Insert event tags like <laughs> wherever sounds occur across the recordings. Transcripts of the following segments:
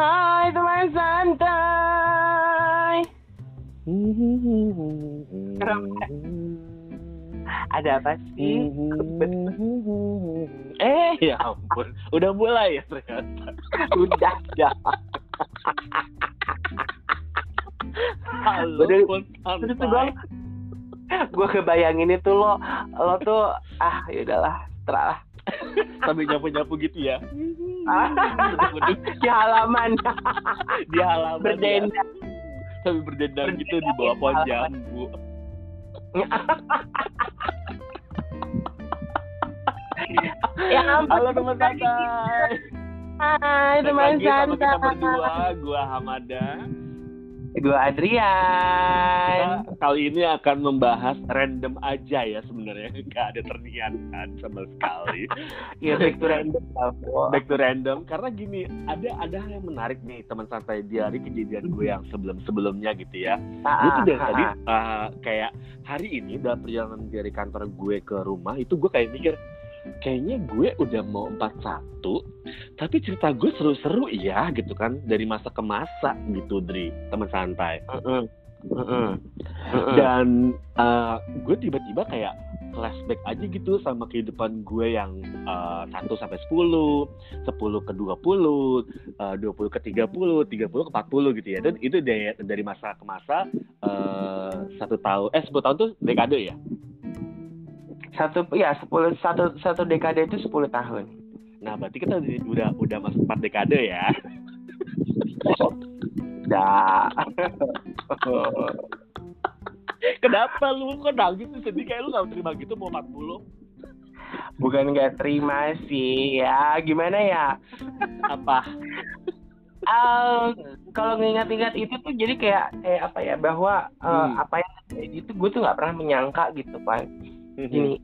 Hai teman santai. Ada apa sih? <laughs> Eh, ya ampun. Udah mulai ya ternyata. <laughs> Udah, udah. Halo, Udah- tuh gue, kebayangin itu lo, lo tuh ah ya udahlah, terah lah. <laughs> sambil nyapu-nyapu gitu ya. Di halaman Di halaman ya. berdendang. Sambil berdendang gitu di bawah pohon jambu. <laughs> Ya ampun. Halo teman santai. Hai teman sama kita santai. berdua, gua Hamada. Gue Adrian. Kita kali ini akan membahas random aja ya sebenarnya, nggak ada terniatan sama sekali. <laughs> Ya back to random. Back to random karena gini, ada ada hal yang menarik nih teman santai di hari kejadian gue yang sebelum sebelumnya gitu ya. Ah, gue tuh dari ah, tadi ah. uh, kayak hari ini dalam perjalanan dari kantor gue ke rumah itu gue kayak mikir kayaknya gue udah mau 41 tapi cerita gue seru-seru ya gitu kan dari masa ke masa gitu Dri teman santai Mm-mm. Mm-mm. Mm-mm. dan uh, gue tiba-tiba kayak flashback aja gitu sama kehidupan gue yang uh, 1 sampai 10, 10 ke 20, uh, 20 ke 30, 30 ke 40 gitu ya. Dan itu dari, dari masa ke masa uh, satu tahun eh 10 tahun tuh dekade ya. Satu ya sepuluh satu satu dekade itu 10 tahun. Nah, berarti kita udah udah, masuk 4 dekade ya. Dah. <laughs> Kenapa lu kok nangis sih sedih kayak lu gak terima gitu mau 40? Bukan nggak terima sih ya gimana ya? Apa? Ah, kalau ngingat-ingat itu tuh jadi kayak eh apa ya bahwa Hmm. apa yang terjadi itu gue tuh nggak pernah menyangka gitu kan. Gini,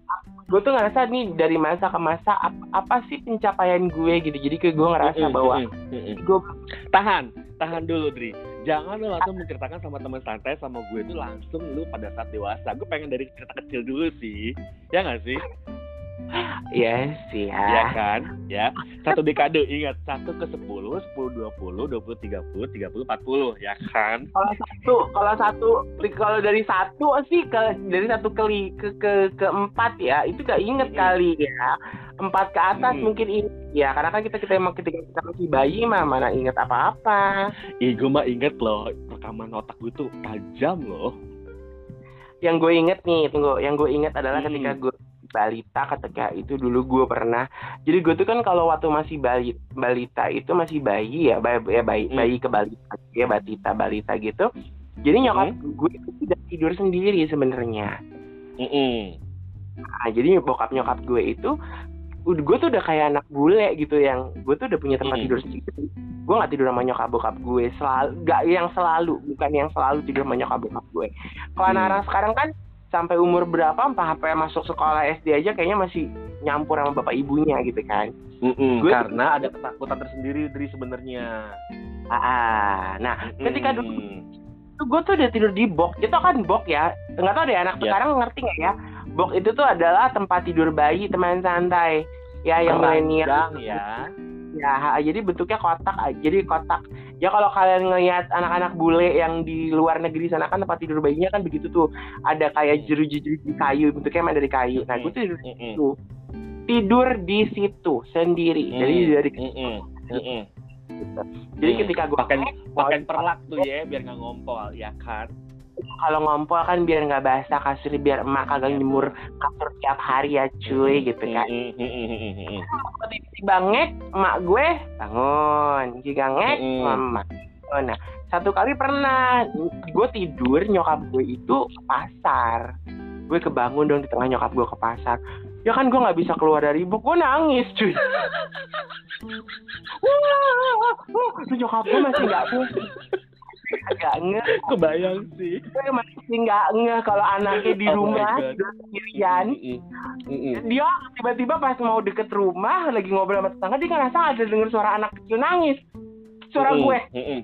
gue tuh ngerasa nih dari masa ke masa apa, apa sih pencapaian gue gitu. Jadi kayak gue ngerasa Mm-mm, bahwa mm-mm, mm-mm. gue tahan tahan dulu Dri jangan lu langsung menceritakan sama teman santai sama gue itu langsung lu pada saat dewasa gue pengen dari cerita kecil dulu sih ya nggak sih ya sih ya ya. kan ya satu dekade ingat satu ke sepuluh sepuluh dua puluh dua puluh tiga puluh tiga puluh empat puluh ya kan Kalau satu, kalau satu, kalau dari satu sih ke dari satu kali ke ke keempat ya itu gak inget Hmm. kali ya. Empat ke atas Hmm. mungkin inget ya karena kan kita kita emang ketika kita masih bayi mah mana inget apa-apa. Ih gue mah inget loh rekaman otak gue tuh tajam loh Yang gue inget nih, tunggu, yang gue inget adalah Hmm. ketika gue balita ketika itu dulu gue pernah jadi gue tuh kan kalau waktu masih bali, balita itu masih bayi ya bayi ya bayi, Hmm. bayi ke balita ya batita balita gitu jadi nyokap gue itu tidak tidur sendiri sebenarnya Mm-mm. Nah, jadi bokap nyokap gue itu gue tuh udah kayak anak bule gitu yang gue tuh udah punya tempat Hmm. tidur sendiri gue nggak tidur sama nyokap bokap gue selalu nggak yang selalu bukan yang selalu tidur sama nyokap bokap gue kalau Hmm. anak-anak sekarang kan sampai umur berapa sampai masuk sekolah SD aja kayaknya masih nyampur sama bapak ibunya gitu kan Mm-mm. Gue- karena ada ketakutan tersendiri Dri sebenarnya ah, ah. nah ketika dulu Mm. itu gue tuh udah tidur di box itu kan box ya nggak tahu deh anak Ya. sekarang ngerti nggak ya box itu tuh adalah tempat tidur bayi teman santai ya yang milenial ya Ya, jadi bentuknya kotak aja. Jadi kotak. Ya kalau kalian ngelihat anak-anak bule yang di luar negeri sana kan tempat tidur bayinya kan begitu tuh. Ada kayak jeruji-jeruji kayu, bentuknya emang dari kayu. Nah, gue tuh tidur di situ. Tidur di situ sendiri. Jadi dari jadi ketika gue pakai pakai perlak tuh ya biar nggak ngompol ya kan kalau ngompol kan biar nggak basah kasur biar emak kagak nyemur kasur tiap hari ya cuy gitu kan. Tiba-tiba ngek emak gue bangun jika ngek mama oh, nah satu kali pernah gue tidur nyokap gue itu ke pasar. Gue kebangun dong di tengah nyokap gue ke pasar. Ya kan gue nggak bisa keluar dari ibu gue nangis cuy. <laughs> Terus nyokap gue masih nggak nggak nge kebayang sih. Gue masih nggak nge kalau anaknya di Oh rumah tidur sendirian. Dia tiba-tiba pas mau deket rumah lagi ngobrol sama tetangga dia ngerasa ada denger suara anak kecil nangis. Suara Mm-mm. gue. Mm-mm.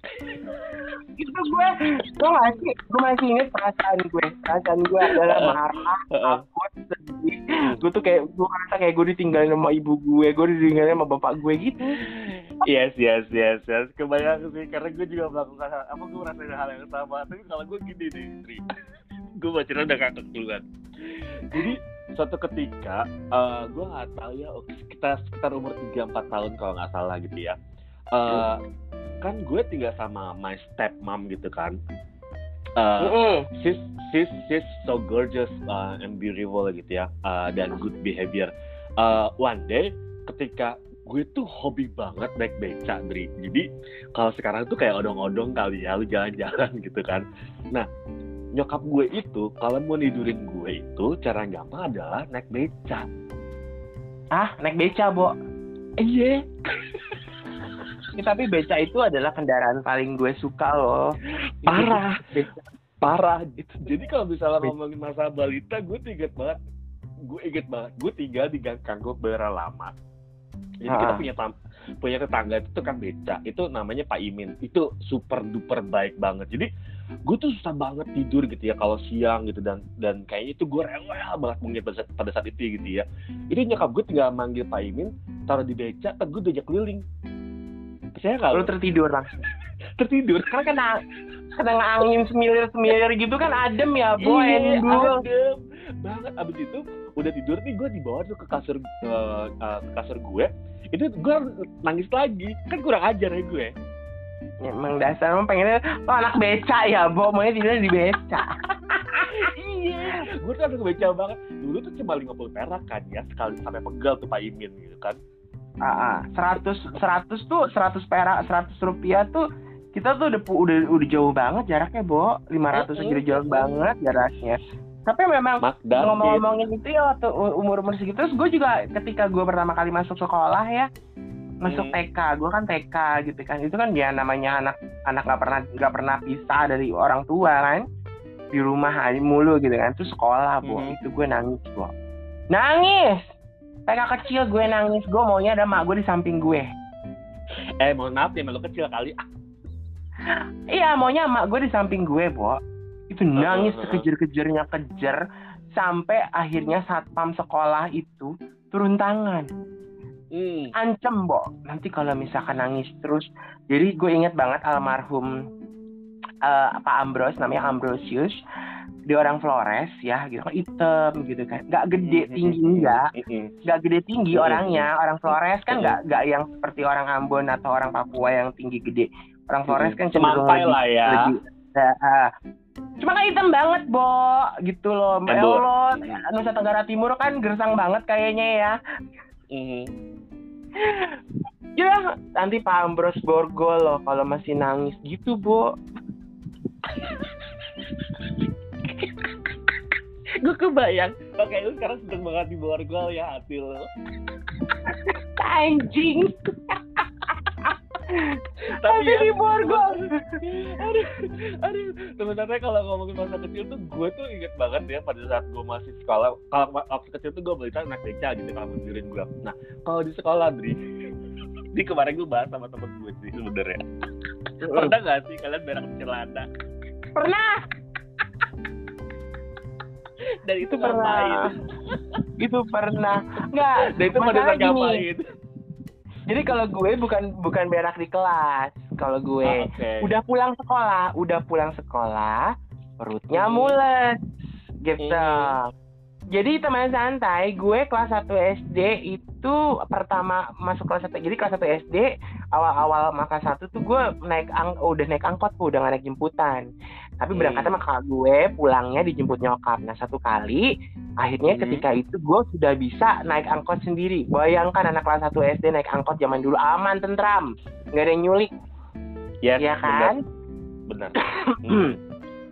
<laughs> itu gue gue masih gue masih inget perasaan gue. Perasaan gue adalah marah Heeh. takut sedih. Gue tuh kayak gue ngerasa kayak gue ditinggalin sama ibu gue gue ditinggalin sama bapak gue gitu yes yes yes yes. Kebayang sih karena gue juga melakukan hal apa gue ngerasain hal yang sama. Tapi kalau gue gini nih Tri. <laughs> Gue baca udah kakak duluan jadi suatu ketika uh, gue nggak tahu ya kita sekitar umur tiga empat tahun kalau nggak salah gitu ya. Uh, kan gue tinggal sama my step mom gitu kan. Uh, mm -hmm. she's she's she's so gorgeous uh, and beautiful gitu ya uh, dan good behavior. Uh, one day ketika gue tuh hobi banget naik beca Dri. Jadi kalau sekarang tuh kayak odong-odong kali ya lu jalan-jalan <laughs> gitu kan. Nah nyokap gue itu kalau mau nidurin gue itu cara gampang adalah naik beca ah naik beca bo. Iya. Ya, tapi beca itu adalah kendaraan paling gue suka loh. Parah. beca. parah. Gitu jadi kalau misalnya ngomongin masa balita gue inget banget. Gue inget banget. Gue tinggal di Gang Kangkung Bera Lama jadi kita punya tam punya tetangga itu tukang beca itu namanya Pak Imin. Itu super duper baik banget. Jadi gue tuh susah banget tidur gitu ya kalau siang gitu. Dan dan kayaknya itu gue rewel banget mungkin pada saat, pada saat itu gitu ya. Itu nyokap gue tinggal manggil Pak Imin taruh di beca kan gue diajak keliling. Saya kalau tertidur langsung. <laughs> Tertidur. Karena kena kena angin semilir semilir gitu kan adem ya boy. iya, adem. Banget. Abis itu udah tidur nih gue dibawa tuh ke kasur uh, uh, ke kasur gue. Itu gue nangis lagi. Kan kurang ajar ya gue. Ya, emang dasar emang pengennya lo anak beca ya bo. Maunya tidur di beca. <laughs> Iya. Gue tuh anak beca banget. Dulu tuh cuma lima puluh perak kan ya sekali sampai pegal tuh Pak Imin gitu kan. Ah. Seratus seratus tuh seratus perak seratus rupiah tuh kita tuh udah udah udah jauh banget jaraknya bo. lima ratus aja jauh banget jaraknya. Tapi memang ngomong-ngomongin itu ya waktu umur umur segitu terus gue juga ketika gue pertama kali masuk sekolah ya masuk hmm. TK gue kan TK gitu kan. Itu kan dia namanya anak anak nggak pernah nggak pernah pisah dari orang tua kan. Di rumah aja mulu gitu kan. Terus sekolah bu hmm. itu gue nangis bu nangis! TK kecil gue nangis. Gue maunya ada mak gue di samping gue. Eh mohon maaf ya malu kecil kali iya maunya mak gue di samping gue bu itu nangis sekejar-kejarnya kejar sampai akhirnya satpam sekolah itu turun tangan. Hmm. ancam bo. Nanti kalau misalkan nangis terus jadi gue inget banget almarhum uh, Pak Ambros namanya Ambrosius. Di orang Flores ya gitu. Kan hitam gitu kan. Nggak gede hmm, tinggi hmm, enggak nggak. gede tinggi orangnya. orang Flores kan nggak nggak yang seperti orang Ambon atau orang Papua yang tinggi gede orang Flores kan cenderung lebih, lah ya. lebih uh, Cuma kan hitam banget, Bo. Gitu loh. Ya Allah, Nusa Tenggara Timur kan gersang banget kayaknya ya. Mm. ya, nanti Pak Ambros borgol loh kalau masih nangis gitu, Bo. <laughs> gue kebayang pakai lu sekarang sedang banget di borgol ya hati lo anjing tapi ya, di Borgol aduh aduh sebenarnya kalau ngomongin masa kecil tuh gue tuh inget banget ya pada saat gue masih sekolah. Kalau waktu kecil tuh gue belajar naik beca gitu kalau menjurin gue nah kalau di sekolah Dri di kemarin gue bahas sama temen gue sih sebenarnya. <laughs> Pernah gak sih kalian berak celana? Pernah. Dan itu, pernah. itu pernah. Nggak. Dan itu pada saat ngapain jadi kalau gue bukan bukan berak di kelas. Kalau gue oh, okay. udah pulang sekolah, udah pulang sekolah, perutnya hmm. mules. Gitu. Hmm. Jadi teman santai, gue kelas 1 SD itu pertama masuk kelas 1. Jadi kelas 1 SD awal-awal maka satu tuh gue naik ang udah naik angkot, udah gak naik jemputan tapi berangkat sama kakak gue pulangnya dijemput nyokap nah satu kali akhirnya hmm. ketika itu gue sudah bisa naik angkot sendiri bayangkan anak kelas 1 SD naik angkot zaman dulu aman tentram nggak ada yang nyulik yes, ya kan benar, benar. <coughs>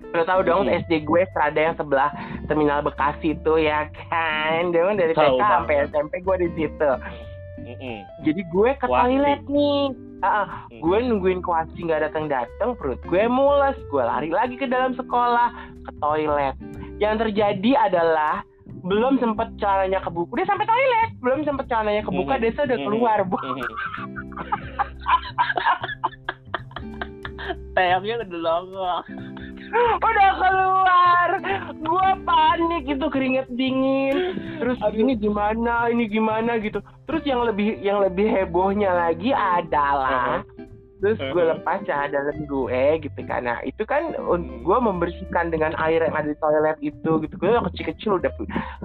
Lo tau dong hmm. SD gue serada yang sebelah terminal Bekasi itu ya kan. Dia dari TK sampai SMP gue di situ. Mm-mm. Jadi gue ke Wah, toilet nih. Ah, mm. gue nungguin kuaci nggak datang datang, perut gue mules. Gue lari lagi ke dalam sekolah ke toilet. Yang terjadi adalah belum sempet celananya kebuka. Udah sampai toilet, belum sempet celananya kebuka, mm-hmm. Desa udah keluar, bu. Mm-hmm. <laughs> Tayangnya udah longok. Udah keluar. Gue panik itu keringet dingin. Terus ini gimana ini gimana gitu. Terus yang lebih yang lebih hebohnya lagi adalah terus gue lepas cahaya dalam gue gitu kan. Nah itu kan gue membersihkan dengan air yang ada di toilet itu gitu. Gue kecil kecil udah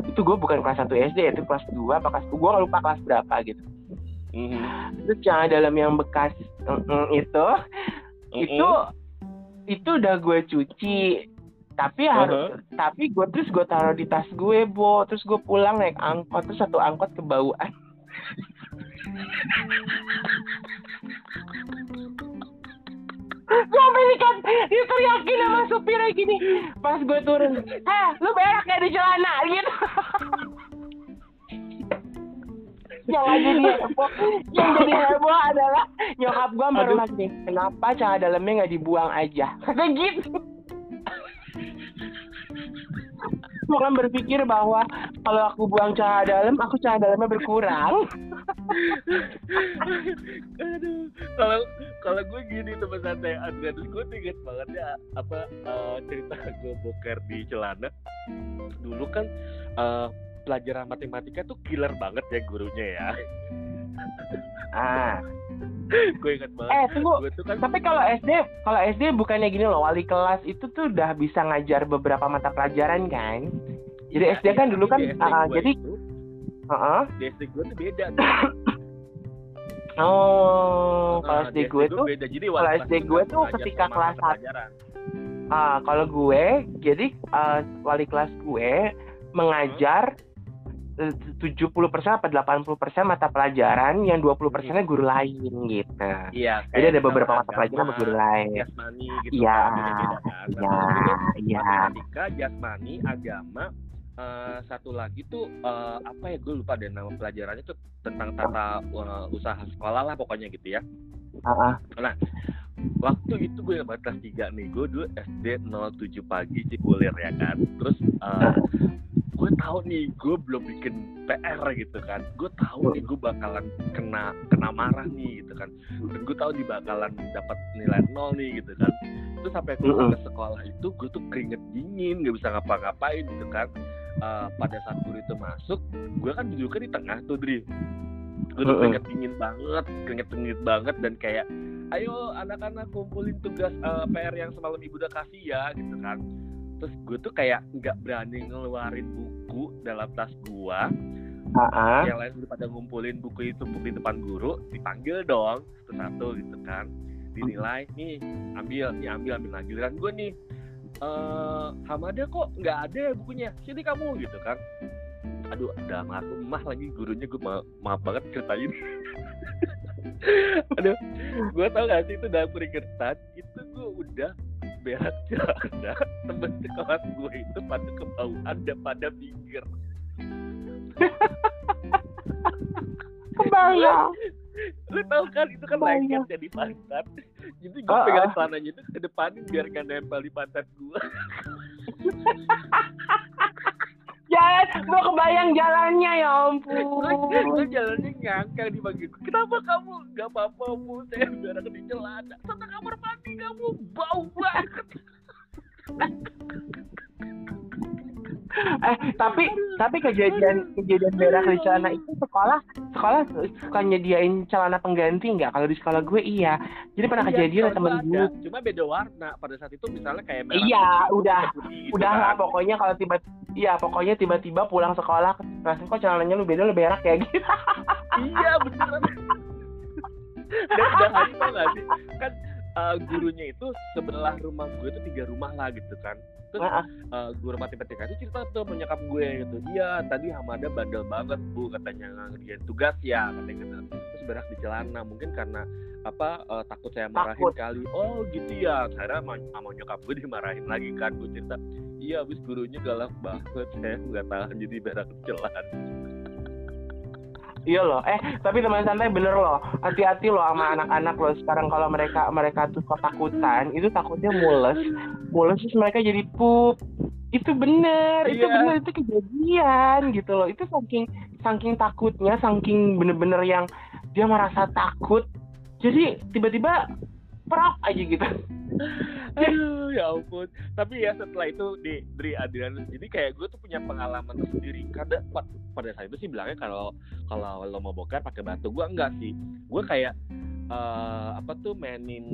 itu gue bukan kelas 1 SD itu kelas 2 apa kelas gue lupa kelas berapa gitu. Mm-hmm. terus cahaya dalam yang bekas mm, itu mm-hmm. itu itu udah gue cuci. Tapi harus uh-huh. tapi gue terus gue taruh di tas gue bo. Terus gue pulang naik angkot. Terus satu angkot kebauan. Gue sampai kan diteriakin sama supirnya gini. Pas gue turun eh lu berak ya di celana? Gitu <laughs> yang jadi heboh. Yang jadi heboh adalah nyokap gue baru lagi kenapa cahaya dalamnya nggak dibuang aja? Kata gitu. Bukan berpikir bahwa kalau aku buang cahaya dalam aku cahaya dalamnya berkurang. Aduh. Kalau kalau gue gini teman santai. Adrian gue inget banget ya apa uh, cerita gue boker di celana. Dulu kan uh, pelajaran matematika tuh killer banget ya gurunya ya. <laughs> Ah. Gue inget banget. Eh tunggu. Kan... tapi kalau SD kalau SD bukannya gini loh wali kelas itu tuh udah bisa ngajar beberapa mata pelajaran kan? Jadi ya, SD kan dulu kan uh, jadi itu, uh -uh. di SD gue tuh beda <coughs> Oh, nah, kalau SD gue tuh beda. Jadi kalau SD gue tuh ketika kelas satu, ah kalau gue jadi uh, wali kelas gue mengajar hmm tujuh puluh persen apa delapan puluh persen mata pelajaran yang dua puluh persennya guru lain gitu. Iya. Jadi ada beberapa mata pelajaran sama guru lain. Jasmani gitu. Iya. Kan, iya. Iya. Matematika, jasmani, agama, uh, satu lagi tuh uh, apa ya gue lupa deh nama pelajarannya tuh tentang tata uh, usaha sekolah lah pokoknya gitu ya. Uh-uh. Nah waktu itu gue batas tiga nih gue dulu SD 07 pagi Cipulir ya kan? Terus uh, gue tahu nih gue belum bikin PR gitu kan. Gue tahu nih gue bakalan kena kena marah nih gitu kan. Dan gue tahu di bakalan dapat nilai nol nih gitu kan. Terus sampai gue ke sekolah itu gue tuh keringet dingin gak bisa ngapa-ngapain gitu kan. Uh, pada saat guru itu masuk gue kan duduknya di tengah tuh Dri gue tuh keringet dingin banget keringet dingin banget dan kayak ayo anak-anak kumpulin tugas uh, eh, PR yang semalam ibu udah kasih ya gitu kan. Terus gue tuh kayak nggak berani ngeluarin buku dalam tas gue uh-uh. yang lain udah pada ngumpulin buku itu buku di depan guru dipanggil dong satu-satu gitu kan. Dinilai nih ambil nih ambil ambil lagi. Kan gue nih eh Hamada kok nggak ada ya bukunya sini kamu gitu kan aduh ada aku mah lagi gurunya gue ma maaf banget ceritain. <laughs> Aduh gue tau gak sih itu dalam keringetan itu gue udah berak celana temen sekelas gue itu pada kebauan dan pada pinggir kebayang lu tau kan itu kan lengket jadi pantat. Jadi gue uh, pegang celananya itu ke depan biar gak nempel di pantat gue <laughs> jalan gue kebayang jalannya ya ampun. Gue jalannya ngangkang di pagi kenapa kamu gak apa-apa bu? Saya biar di celana. Satu kamar mandi kamu bau banget <laughs> eh tapi tapi kejadian kejadian berak di celana itu sekolah sekolah suka nyediain celana pengganti nggak? Kalau di sekolah gue iya. Jadi pernah iya, kejadian temen gue. Cuma beda warna pada saat itu misalnya kayak merah iya putih, udah putih, gitu udah kan. lah pokoknya kalau tiba iya pokoknya tiba-tiba pulang sekolah rasanya kok celananya lu beda lu berak ya gitu. Iya beneran. Dan dan hari nggak sih? Kan uh, gurunya itu sebelah rumah gue itu tiga rumah lah gitu kan. Terus uh, guru matematika itu cerita tuh menyekap gue gitu. Iya tadi Hamada bandel banget bu katanya. Ngerjain tugas ya katanya gitu. Terus berak di celana mungkin karena apa uh, takut saya marahin takut. kali. Oh gitu ya. Akhirnya sama nyokap gue <laughs> dimarahin lagi kan gue cerita. Iya abis gurunya galak banget <laughs> saya nggak tahan jadi berak di celana Iya loh, eh tapi teman santai bener loh, hati-hati loh sama anak-anak loh. Sekarang kalau mereka mereka tuh ketakutan, itu takutnya mules, mules terus mereka jadi pup. Itu bener, iya. itu bener, itu kejadian gitu loh. Itu saking saking takutnya, saking bener-bener yang dia merasa takut. Jadi tiba-tiba prok aja gitu. Aduh, ya ampun. Tapi ya setelah itu di Dri Adrianus ini kayak gue tuh punya pengalaman tersendiri. Karena pa- pada saat itu sih bilangnya kalau kalau lo mau bokar pakai batu, gue enggak sih. Gue kayak eh, apa tuh mainin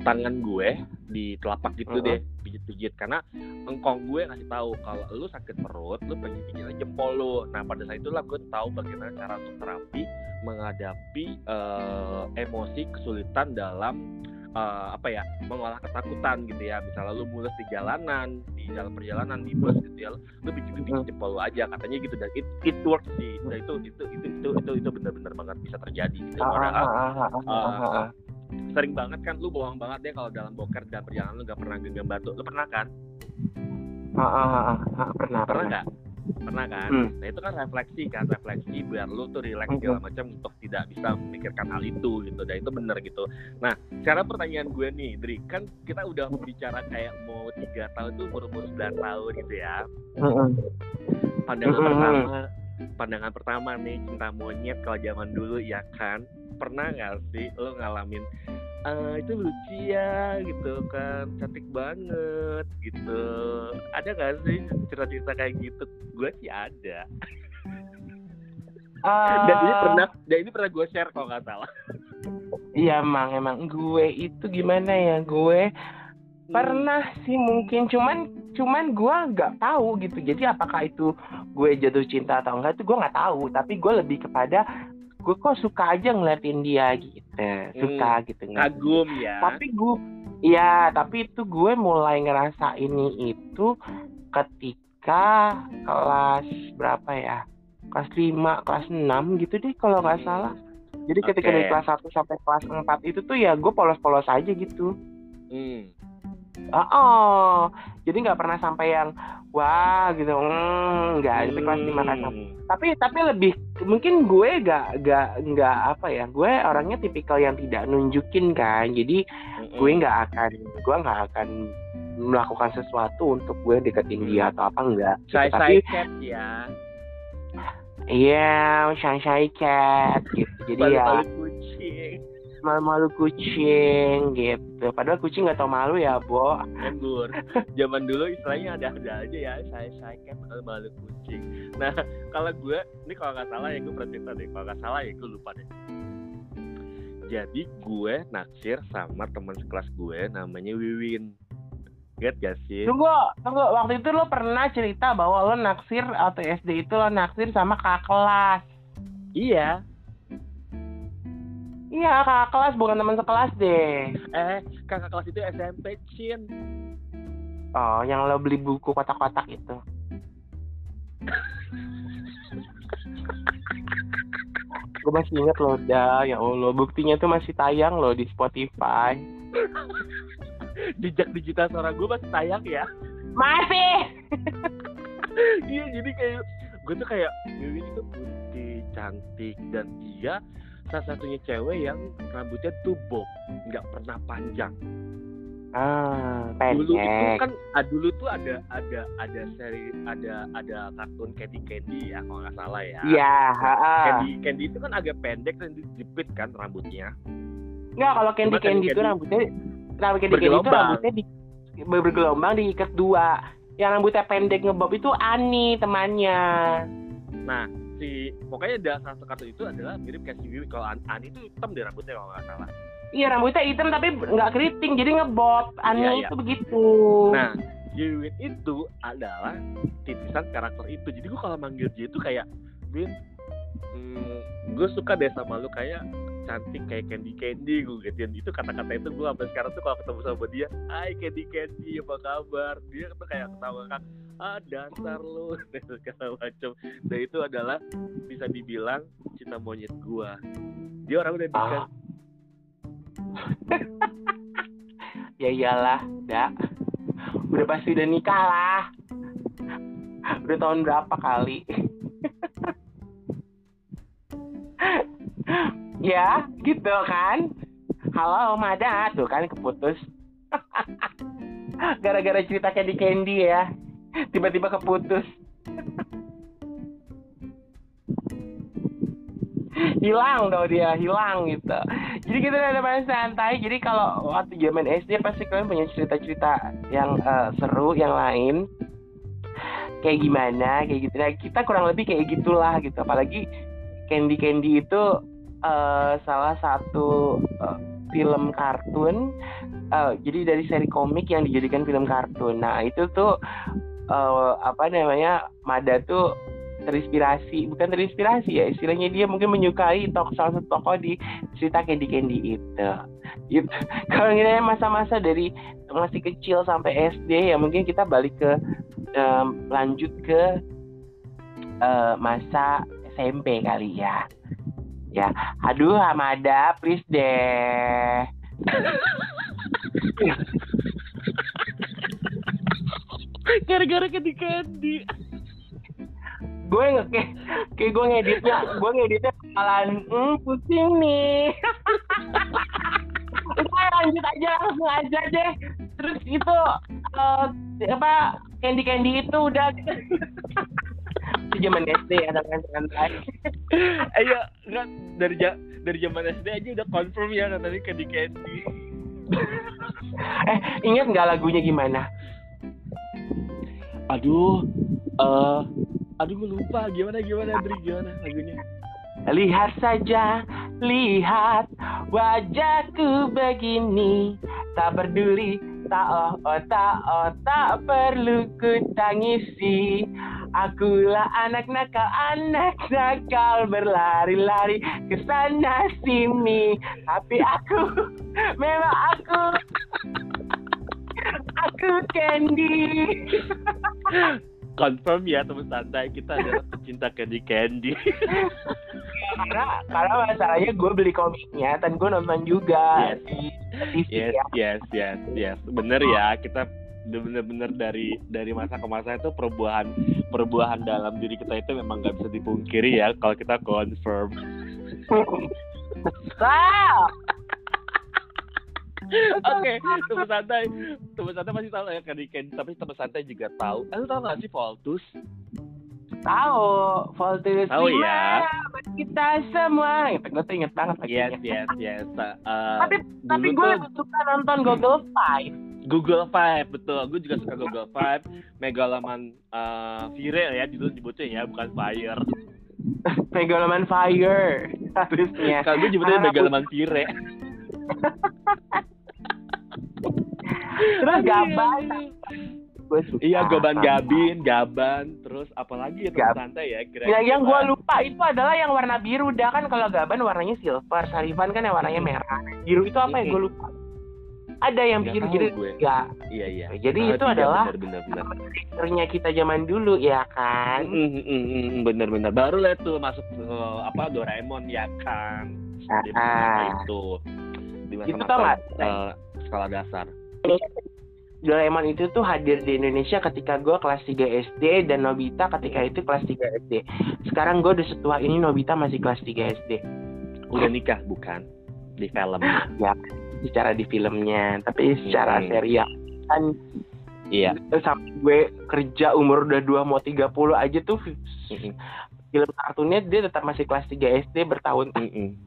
tangan gue di telapak gitu Mhm. deh, pijit-pijit. Karena engkong gue ngasih tahu kalau lu sakit perut, lu pergi pijit jempol lu. Nah pada saat itulah gue tahu bagaimana cara untuk terapi menghadapi eh, emosi kesulitan dalam eh, apa ya mengolah ketakutan gitu ya. Misalnya lu mulus di jalanan di dalam perjalanan di bus gitu ya lu bikin bikin jempol lu aja katanya gitu. Dan it, it works sih. Dan itu itu itu itu itu, itu benar-benar banget bisa terjadi gitu. Ah, padahal sering banget kan lu bohong banget deh kalau dalam boker dan perjalanan lu gak pernah genggam batu. Lu pernah kan? Ah, ah, pernah pernah. Nggak? Pernah kan? Hmm. nah itu kan refleksi kan refleksi biar lu tuh relax segala macam untuk tidak bisa memikirkan hal itu gitu. Dan itu benar gitu. Nah sekarang pertanyaan gue nih Dri. Kan kita udah bicara kayak mau tiga tahun tuh umur umur 9 tahun gitu ya. Pandangan Mm-mm. pertama pandangan pertama nih cinta monyet kalau zaman dulu ya kan pernah nggak sih lo ngalamin "Ah, itu lucu ya gitu kan cantik banget gitu. Ada nggak sih cerita-cerita kayak gitu? Gue sih ada. <laughs> Dan ini Ah, pernah dan ini pernah gue share kalau nggak salah. Iya emang emang gue itu gimana ya gue pernah sih mungkin cuman cuman gue nggak tahu gitu. Jadi apakah itu gue jatuh cinta atau enggak itu gue nggak tahu. Tapi gue lebih kepada gue kok suka aja ngeliatin dia gitu suka gitu ngeliatin dia. kagum ya tapi gue ya tapi itu gue mulai ngerasa ini itu ketika kelas berapa ya kelas 5 kelas 6 gitu deh kalau nggak salah jadi ketika Oke. dari kelas 1 sampai kelas 4 itu tuh ya gue polos-polos aja gitu hmm. Oh, oh. jadi nggak pernah sampai yang wah gitu mm, nggak itu kelas 5 kelas 6 Hmm. tapi tapi lebih mungkin gue gak gak nggak apa ya gue orangnya tipikal yang tidak nunjukin kan jadi Mm-mm. gue nggak akan gue nggak akan melakukan sesuatu untuk gue deketin dia atau apa enggak gitu. tapi cat ya iya shy shy cat gitu jadi ya malu-malu kucing malu-malu kucing gitu. Padahal kucing nggak tahu malu ya bo. Nganggur <laughs> zaman dulu istilahnya ada-ada aja ya saya saya kan malu malu kucing. Nah kalau gue ini kalau nggak salah ya gue pernah cerita deh. Kalau nggak salah ya gue lupa deh. Jadi gue naksir sama teman sekelas gue namanya Wiwin. Ingat gak sih? tunggu tunggu. Waktu itu lo pernah cerita bahwa lo naksir atau SD itu lo naksir sama kakak kelas. Iya. Iya kakak kelas bukan teman sekelas deh. Eh, kakak kelas itu SMP, Cin. oh yang lo beli buku kotak-kotak itu. Gue masih inget loh dah ya allah buktinya tuh masih tayang loh di Spotify. Jejak digital suara gue masih tayang ya. masih! Iya, jadi kayak gue tuh kayak Wiwin itu putih, cantik dan dia salah satunya cewek yang rambutnya tuh bob, nggak pernah panjang. ah Dulu itu pendek kan ah, dulu tuh ada ada ada seri ada ada kartun Candy Candy ya kalau nggak salah ya. iya ha-ha. Candy Candy itu kan agak pendek dan dijepit kan rambutnya. Nggak, kalau Candy Cuma Candy Candy itu rambutnya rambut Candy Candy itu rambutnya di ber- bergelombang diikat dua. Yang rambutnya pendek ngebob itu Ani temannya. Nah, si pokoknya satu kartun itu adalah mirip kayak si Wiwi. Kalau An Ani itu hitam deh rambutnya kalau nggak salah. Iya rambutnya hitam tapi nggak keriting jadi ngebob. Ani Iya, iya. itu begitu. Nah, Wiwin itu adalah titisan karakter itu. Jadi gue kalau manggil dia itu kayak, Win, hmm, gue suka deh sama lu kayak cantik kayak Candy Candy gue gituin itu kata-kata itu gue sampai sekarang tuh kalau ketemu sama dia Hai Candy Candy apa kabar dia tuh kayak ketawa kan ah dasar lu <laughs> dan segala macam dan itu adalah bisa dibilang cinta monyet gue dia orang udah nikah Ah. ya iyalah, dak. Udah pasti udah nikah lah. Udah tahun berapa kali? ya, gitu kan? Halo, Mada, tuh kan keputus. <laughs> Gara-gara cerita Candy Candy ya. Tiba-tiba keputus. hilang dong dia hilang gitu. Jadi kita ada main santai. Jadi kalau waktu zaman SD pasti kalian punya cerita-cerita yang uh, seru yang lain. Kayak gimana kayak gitu. Nah kita kurang lebih kayak gitulah gitu. Apalagi Candy Candy itu uh, salah satu uh, film kartun. Uh, jadi dari seri komik yang dijadikan film kartun. Nah itu tuh uh, apa namanya Mada tuh terinspirasi bukan terinspirasi ya istilahnya dia mungkin menyukai tokoh salah satu tokoh di cerita Candy Candy itu. Gitu. <laughs> Kalau kita masa-masa dari masih kecil sampai SD ya mungkin kita balik ke um, lanjut ke uh, masa SMP kali ya. Ya aduh Hamada please deh <laughs> gara-gara candy candy. Gue nge kayak, kayak gue ngeditnya gue ngeditnya kepalahan hmm, pusing nih. <laughs> Udah lanjut aja langsung aja deh. Terus itu uh, apa candy candy itu udah. Itu zaman SD ada kan santai ayo enggak dari dari zaman SD aja udah confirm ya tadi candy candy. Eh ingat nggak lagunya gimana aduh uh, aduh gue lupa. Gimana gimana Dri? Gimana lagunya? Lihat saja lihat wajahku begini. Tak peduli tak oh, oh tak oh tak perlu ku tangisi. Akulah anak nakal, anak nakal. Berlari-lari ke sana sini. Tapi aku, <laughs> memang aku, aku Candy. Confirm ya teman santai kita adalah pecinta Candy Candy. karena karena masalahnya gue beli komiknya dan gue nonton juga yes. di TV yes, ya. Yes, yes, yes, bener ya kita bener-bener dari dari masa ke masa itu perubahan perubahan dalam diri kita itu memang nggak bisa dipungkiri ya kalau kita confirm. Oke, <laughs> teman santai, teman santai masih tahu ya Ken, tapi teman santai juga tahu. Eh, lu tahu nggak sih Voltus? Tahu, Voltus tahu ya. Kita semua, gue tuh inget banget lagi. Yes, yes, yes. Uh, tapi tapi gue lebih suka nonton Google Five. Google Five betul, gue juga suka Google Five. Megalaman uh, Fire ya, dulu nyebutnya ya, bukan Fire. <laughs> Megalaman Fire <laughs> harusnya. Kalau gue nyebutnya Megalaman Fire. Terus Gaban. Iya, Gaban Gabin, Gaban, terus apalagi ya teman santai ya kira Ya, yang gue lupa itu adalah yang warna biru. Udah kan kalau Gaban warnanya silver, Sarivan kan yang warnanya merah. Biru itu apa ya? Gue lupa. Ada yang biru jadi ya. Iya iya. Jadi itu adalah bener, bener, bener. kita zaman dulu ya kan. Bener-bener baru lah tuh masuk ke apa Doraemon ya kan. Di ah. itu di masa-masa uh, sekolah dasar. Doraemon itu tuh hadir di Indonesia ketika gue kelas 3 SD dan Nobita ketika itu kelas 3 SD. Sekarang gue udah setua ini Nobita masih kelas 3 SD. Udah nikah bukan? Di film. ya, secara di filmnya, tapi secara hmm. serial kan Iya. Sampai gue kerja umur udah 2 mau 30 aja tuh hmm. film kartunnya dia tetap masih kelas 3 SD bertahun. Hmm.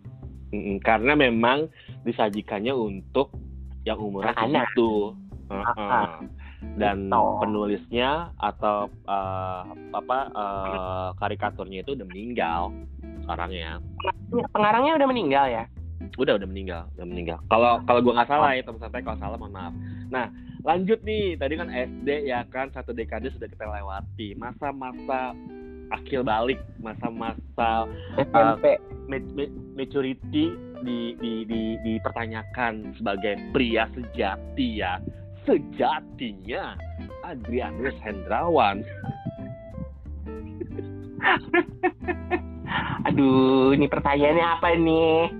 Hmm. Karena memang disajikannya untuk yang umurnya segitu uh dan penulisnya atau uh, apa uh, karikaturnya itu udah meninggal sekarang ya. Pengarangnya udah meninggal ya? Udah udah meninggal udah meninggal. Kalau kalau gue nggak salah ya teman santai kalau salah mohon maaf. Nah lanjut nih. Tadi kan SD ya kan satu dekade sudah kita lewati. Masa-masa akhir balik masa-masa SMP uh, maturity di, di, di, dipertanyakan sebagai pria sejati ya sejatinya Adrianus Hendrawan. <laughs> Aduh, ini pertanyaannya apa nih?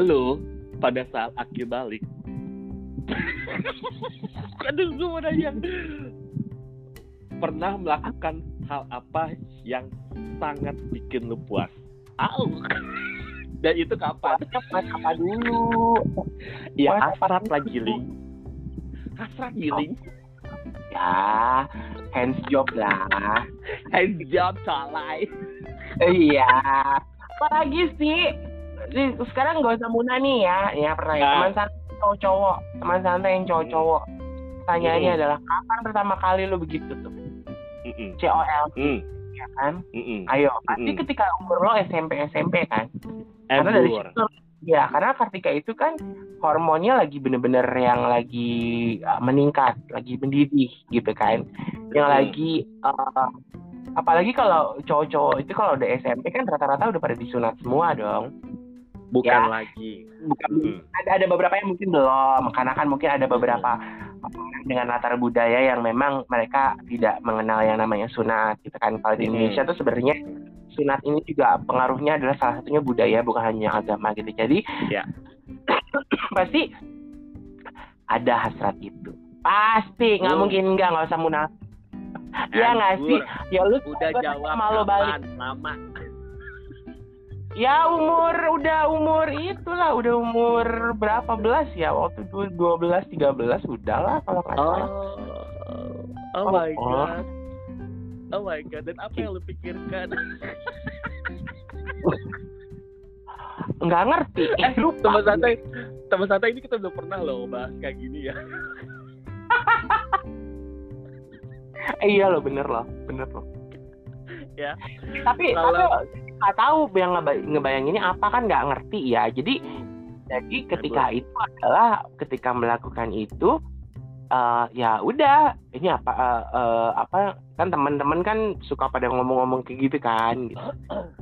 Lo pada saat akhir balik. <laughs> Aduh, gue mau nanya. Pernah melakukan hal apa yang sangat bikin lu puas? Au. <laughs> Dan itu kapan? Kapan dulu? Ya hasrat lagi giling. Hasrat giling. Ya, hands job lah. hands job salai. iya apalagi sih Di- sekarang gak usah muna nih ya ya pernah ya teman santai cowok-cowok teman santai yang cowok-cowok pertanyaannya Hmm. adalah kapan pertama kali lu begitu tuh. COL Mm. Ya kan Mm-mm. ayo pasti Mm-mm. ketika umur lo SMP SMP kan karena dari situ ya karena ketika itu kan hormonnya lagi bener-bener yang lagi uh, meningkat lagi mendidih gitu kan yang Hmm. lagi uh, apalagi kalau cowok-cowok itu kalau udah SMP kan rata-rata udah pada disunat semua dong bukan Ya. lagi bukan Mm. ada ada beberapa yang mungkin belum karena kan mungkin ada beberapa orang dengan latar budaya yang memang mereka tidak mengenal yang namanya sunat gitu kan. Kalau di Hmm. Indonesia tuh sebenarnya sunat ini juga pengaruhnya adalah salah satunya budaya bukan hanya agama gitu. Jadi Ya. <coughs> pasti ada hasrat itu. Pasti nggak Hmm. mungkin nggak nggak usah munafik. Ya nggak sih? Ya lu udah jawab sama lo balik. Mama ya umur udah umur itulah udah umur berapa belas ya? Waktu itu 12 13 udahlah kalau nggak oh salah. Oh my Oh. god. Oh my god dan apa yang lu pikirkan? <laughs> Nggak ngerti. Eh lupa teman santai teman santai ini kita belum pernah loh bahas kayak gini ya. Eh, <laughs> iya loh bener loh bener loh Ya. tapi Kalau- nggak tahu yang ngeba- ngebayanginnya apa kan nggak ngerti ya jadi jadi ketika itu adalah ketika melakukan itu eh, ya udah ini apa eh, eh, apa kan teman-teman kan suka pada ngomong-ngomong kayak gitu kan gitu.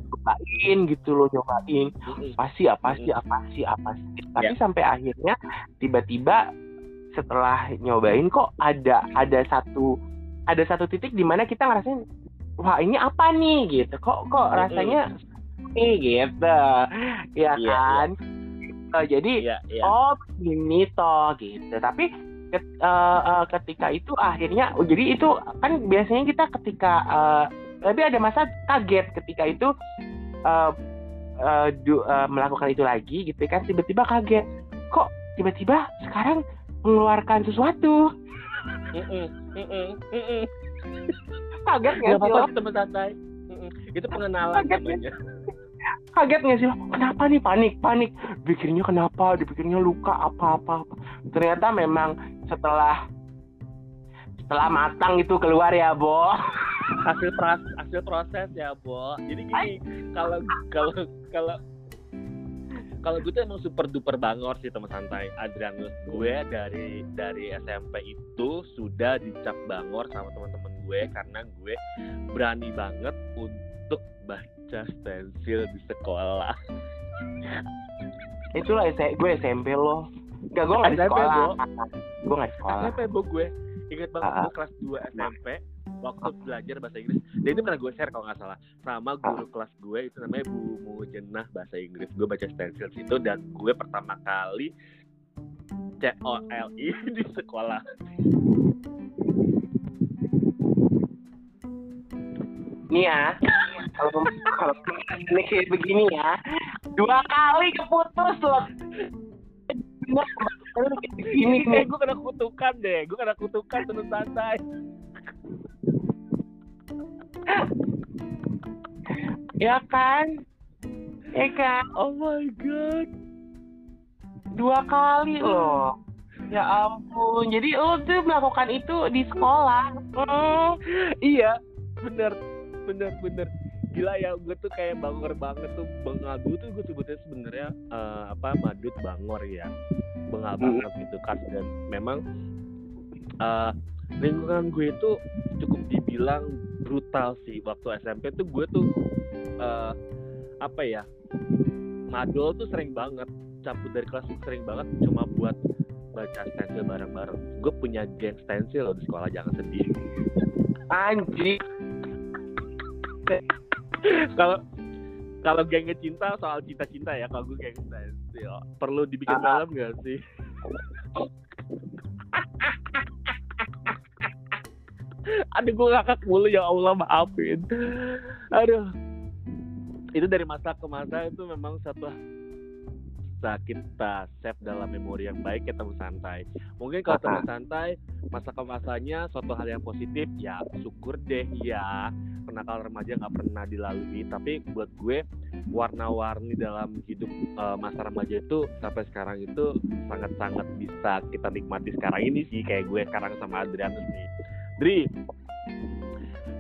cobain gitu loh cobain apa sih apa sih apa sih apa sih tapi Ya. sampai akhirnya tiba-tiba setelah nyobain kok ada ada satu ada satu titik di mana kita ngerasain wah ini apa nih? Gitu. Kok kok rasanya nih gitu. Ya Iya, kan? Eh, jadi iya iya. Oh ini toh. Gitu. Tapi ket- eh, eh, ketika itu akhirnya oh, jadi itu kan biasanya kita ketika eh, tapi ada masa kaget ketika itu eh, eh, du- eh, melakukan itu lagi gitu kan tiba-tiba kaget kok tiba-tiba sekarang mengeluarkan sesuatu. Kaget Nggak sih lo? teman santai. Itu pengenalan Kaget, namanya. <laughs> Kaget nggak sih lo? Kenapa nih? Panik panik. Pikirnya kenapa? Dipikirnya luka apa apa apa. Ternyata memang setelah setelah matang itu keluar ya Bo. <laughs> Hasil pros hasil proses ya Bo. Jadi gini kalau kalau kalau kalau gue tuh emang super duper bangor sih teman santai. Adrianus gue dari dari SMP itu sudah dicap bangor sama teman-teman gue karena gue berani banget untuk baca stensil di sekolah. Itulah S- gue SMP lo. Enggak, gue nggak di sekolah. Bo. Gue nggak di sekolah. SMP bu gue. Inget banget Ah, gue kelas 2 SMP waktu belajar bahasa Inggris. Dan ini pernah gue share kalau nggak salah sama guru kelas gue itu namanya Bu Mujenah bahasa Inggris. Gue baca stensil situ dan gue pertama kali C O L I <laughs> di sekolah Nih ya, kalau kalau ini kayak begini ya, dua kali keputus loh. Ini nih. ini gue kena kutukan deh gue kena kutukan terus santai Ya kan? Ya kan? oh my god Dua kali loh. Ya ampun. Jadi lo tuh melakukan itu di sekolah. Hmm. iya bener bener bener. Gila ya gue tuh kayak bangor banget tuh. Bengadu tuh gue sebutnya sebenarnya eh, apa madut bangor ya. Bengal Hmm. banget gitu kan dan memang eh, lingkungan gue itu cukup dibilang brutal sih. Waktu SMP tuh gue tuh eh, apa ya madol tuh sering banget. Cabut dari kelas sering banget cuma buat baca stensil bareng-bareng. Gue punya geng stensil loh di sekolah jangan sedih. Anjing. <laughs> kalau kalau gengnya cinta soal cinta-cinta ya kalau gue geng stensil perlu dibikin Ah. film gak sih? <laughs> Aduh gue ngakak mulu ya Allah maafin. Aduh. Itu dari masa ke masa itu memang satu bisa kita save dalam memori yang baik ya teman santai. Mungkin kalau teman santai masa ke masanya suatu hal yang positif ya syukur deh ya kenakalan remaja nggak pernah dilalui. Tapi buat gue warna-warni dalam hidup uh, masa remaja itu sampai sekarang itu sangat-sangat bisa kita nikmati sekarang ini sih kayak gue sekarang sama Adrianus nih. Dri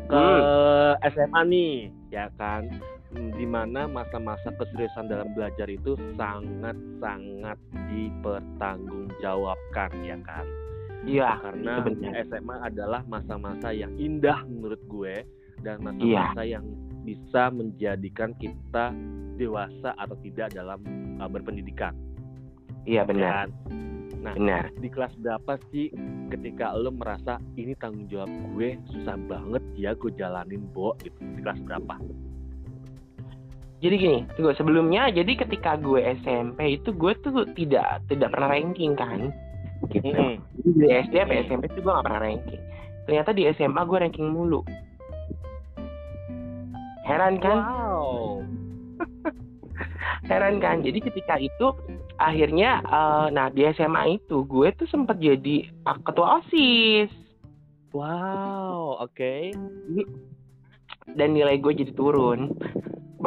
ke hmm. SMA nih ya kan di mana masa-masa keseriusan dalam belajar itu sangat-sangat dipertanggungjawabkan ya kan iya karena SMA adalah masa-masa yang indah menurut gue dan masa-masa iya. yang bisa menjadikan kita dewasa atau tidak dalam uh, berpendidikan iya benar kan? Nah, Benar. di kelas berapa sih ketika lo merasa ini tanggung jawab gue susah banget ya gue jalanin bo gitu di kelas berapa? Jadi gini, tunggu sebelumnya jadi ketika gue SMP itu gue tuh tidak tidak pernah ranking kan, gitu. Di SD sampai SMP tuh gue gak pernah ranking. Ternyata di SMA gue ranking mulu. Heran kan? Wow. <laughs> Heran kan? Jadi ketika itu akhirnya uh, nah di SMA itu gue tuh sempat jadi ketua osis wow oke okay. dan nilai gue jadi turun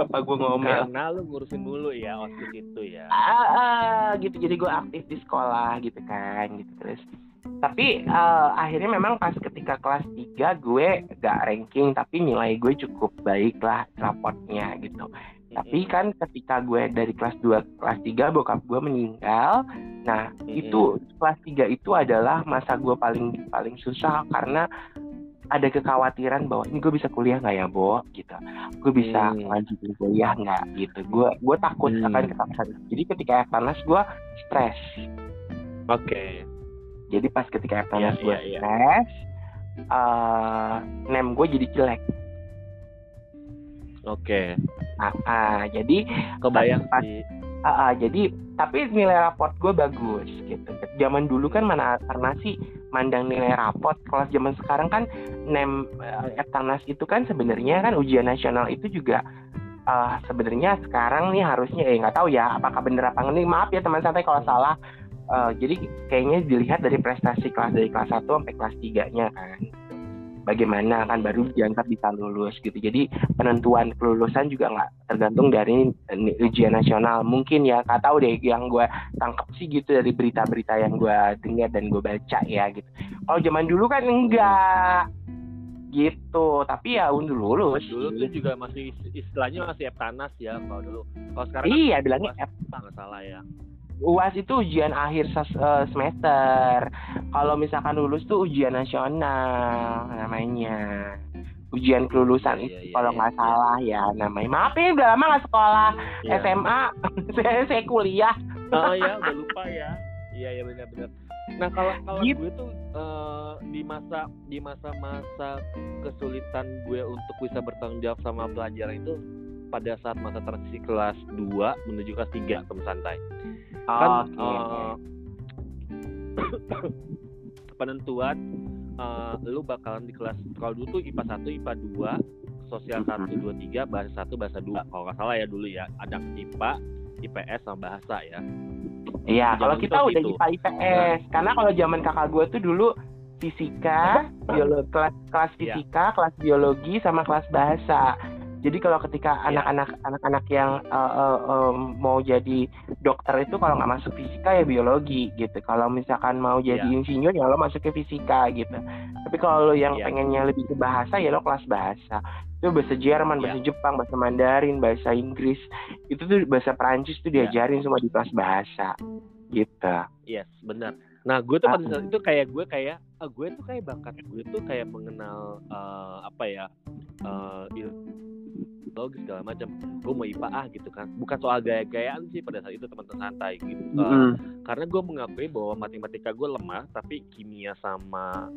bapak gue ngomel. Karena lu ngurusin dulu ya osis itu ya. Ah, ah gitu. Jadi gue aktif di sekolah gitu kan gitu terus. Tapi uh, akhirnya memang pas ketika kelas 3 gue gak ranking tapi nilai gue cukup baik lah rapotnya gitu. Tapi kan ketika gue dari kelas 2 kelas 3 bokap gue meninggal. Nah itu kelas 3 itu adalah masa gue paling paling susah karena ada kekhawatiran bahwa ini gue bisa kuliah nggak ya Bo gitu gue bisa hmm. lanjutin kuliah nggak gitu gue gue takut hmm. akan ketakutan jadi ketika panas gue stres oke okay. jadi pas ketika panas yeah, gue yeah, iya. stres yeah. Uh, nem gue jadi jelek Oke. Okay. Nah, uh, jadi kebayang pas, sih. Uh, uh, jadi tapi nilai raport gue bagus gitu. Zaman dulu kan mana sih mandang nilai raport. Kalau zaman sekarang kan nem uh, Etanas itu kan sebenarnya kan ujian nasional itu juga uh, sebenarnya sekarang nih harusnya eh nggak tahu ya apakah bener apa enggak. Maaf ya teman santai kalau salah. Uh, jadi kayaknya dilihat dari prestasi kelas dari kelas 1 sampai kelas 3-nya kan bagaimana kan baru dianggap bisa lulus gitu. Jadi penentuan kelulusan juga nggak tergantung dari ujian nasional. Mungkin ya nggak tahu deh yang gue tangkap sih gitu dari berita-berita yang gue dengar dan gue baca ya gitu. Kalau zaman dulu kan enggak gitu. Tapi ya untuk lulus dulu tuh juga masih istilahnya masih eptanas ya kalau dulu. Kalau sekarang kan iya bilangnya nggak salah ya UAS itu ujian akhir eh, semester. Kalau misalkan lulus tuh ujian nasional namanya. Ujian kelulusan oh, itu iya, kalau iya, nggak iya, salah ya namanya. Maaf ya udah lama nggak sekolah iya. SMA. <laughs> saya, saya kuliah. Oh ya <laughs> udah lupa ya. Iya ya benar-benar. Nah kalau kalau gitu. gue tuh uh, di masa di masa-masa kesulitan gue untuk bisa bertanggung jawab sama pelajaran itu pada saat masa transisi kelas 2 menuju kelas 3 teman santai kan okay. uh, eh, <coughs> penentuan uh, lu bakalan di kelas kalau dulu tuh IPA 1, IPA 2, sosial 1, 2, 3, bahasa 1, bahasa 2. Kalau nggak salah ya dulu ya, ada IPA, IPS sama bahasa ya. Iya, kalau kita udah IPA IPS. Nah. Karena kalau zaman kakak gue tuh dulu fisika, <laughs> biologi, kelas, kelas fisika, ya. kelas biologi sama kelas bahasa. Jadi kalau ketika iya. anak-anak yeah. anak-anak yang uh, uh, uh, mau jadi dokter itu kalau nggak masuk fisika ya biologi gitu. Kalau misalkan mau jadi yeah. insinyur ya lo masuk ke fisika gitu. Tapi kalau lo yang yeah. pengennya lebih ke bahasa ya lo kelas bahasa. Itu bahasa Jerman, yeah. bahasa Jepang, bahasa Mandarin, bahasa Inggris. Itu tuh bahasa Perancis tuh iya. diajarin semua di kelas bahasa. Gitu. Yes, benar. Nah, gue tuh pada saat itu kayak gue kayak uh, gue tuh kayak bakat gue tuh kayak mengenal uh, apa ya uh, logis segala macam. Gue mau IPA ah gitu kan. Bukan soal gaya-gayaan sih pada saat itu teman-teman santai gitu. Mm -hmm. uh, karena gue mengakui bahwa matematika gue lemah tapi kimia sama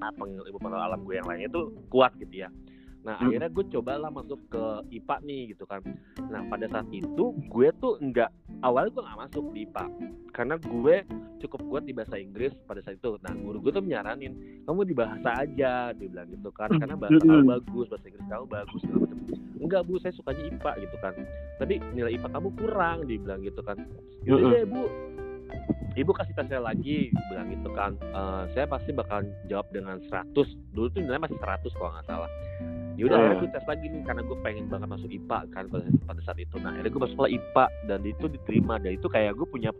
apa ilmu pengetahuan alam gue yang lainnya tuh kuat gitu ya Nah hmm. akhirnya gue cobalah masuk ke IPA nih gitu kan. Nah pada saat itu gue tuh nggak awalnya gue nggak masuk di IPA karena gue cukup kuat di bahasa Inggris pada saat itu. Nah guru gue tuh nyaranin kamu di bahasa aja, dia bilang gitu kan karena bahasa kamu hmm. bagus, bahasa Inggris kamu bagus segala macam. Enggak bu, saya sukanya IPA gitu kan. Tapi nilai IPA kamu kurang, dia bilang gitu kan. Iya bu, ibu kasih tes saya lagi bilang gitu kan e, saya pasti bakal jawab dengan 100 dulu tuh nilai masih 100 kalau nggak salah ya udah akhirnya Hmm. gue tes lagi nih karena gue pengen banget masuk IPA kan pada, pada saat itu nah akhirnya gue masuk sekolah IPA dan itu diterima dan itu kayak gue punya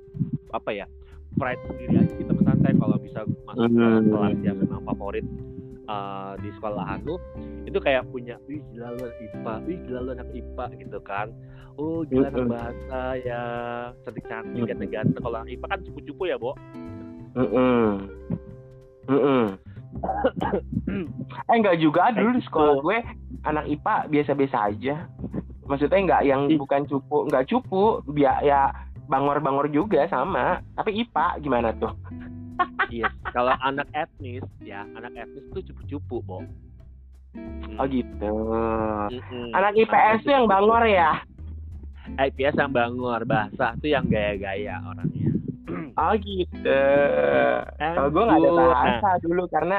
apa ya pride sendiri aja kita santai kalau bisa masuk ke Hmm. kelas yang memang favorit uh, di sekolahan lu itu kayak punya wih gila lu anak IPA wih gila lu anak IPA gitu kan oh gila anak bahasa ya cantik cantik Hmm. ganteng-ganteng kalau anak IPA kan cupu-cupu ya Bo Mm-mm. Mm-mm. Eh enggak juga dulu di sekolah Gitu. gue anak IPA biasa-biasa aja maksudnya enggak yang Ih. bukan cupu enggak cupu biar ya bangor-bangor juga sama tapi IPA gimana tuh Iya, kalau anak etnis ya, anak etnis tuh cupu-cupu, Bo. Hmm. oh gitu Mm-mm. anak IPS tuh yang bangor ya IPS yang bangor, bahasa tuh yang gaya-gaya orangnya. Oh gitu kalau gue nggak ada bahasa dulu karena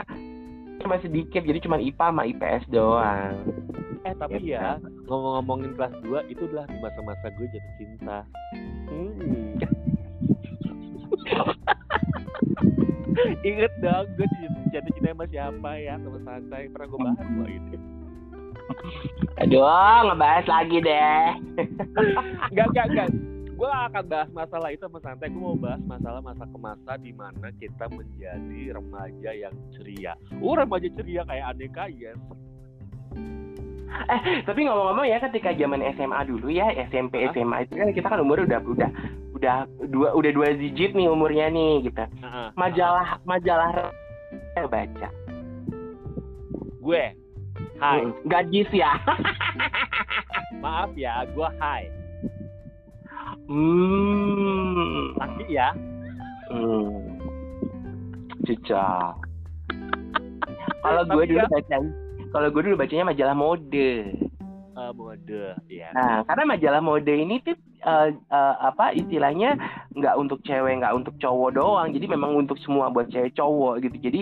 cuma sedikit jadi cuma IPA sama IPS doang Nah, eh tapi Gitu. ya, ngomong-ngomongin kelas 2 itu adalah di masa-masa gue jatuh cinta. Hmm. <laughs> Ingat dong, gue jatuh cinta sama siapa ya, sama santai. Pernah gue bahas loh itu. aduh ngebahas lagi deh Enggak, enggak, enggak. Gue akan bahas masalah itu sama santai. Gue mau bahas masalah masa ke masa di mana kita menjadi remaja yang ceria. Oh, remaja ceria kayak aneka yes. Eh, tapi ngomong-ngomong ya ketika zaman SMA dulu ya, SMP Hah? SMA itu kan kita kan umur udah udah udah dua udah dua digit nih umurnya nih gitu. Majalah majalah yang baca. gue, hai. Gadis ya. <laughs> Maaf ya, gue hai. Hmm. Laki ya. Hmm. Cocok. Kalau gue dulu ya- baca kalau gue dulu bacanya majalah mode. Eh, mode, ya. Nah, karena majalah mode ini tuh eh, eh, apa istilahnya nggak untuk cewek, nggak untuk cowok doang. Jadi memang untuk semua buat cewek cowok gitu. Jadi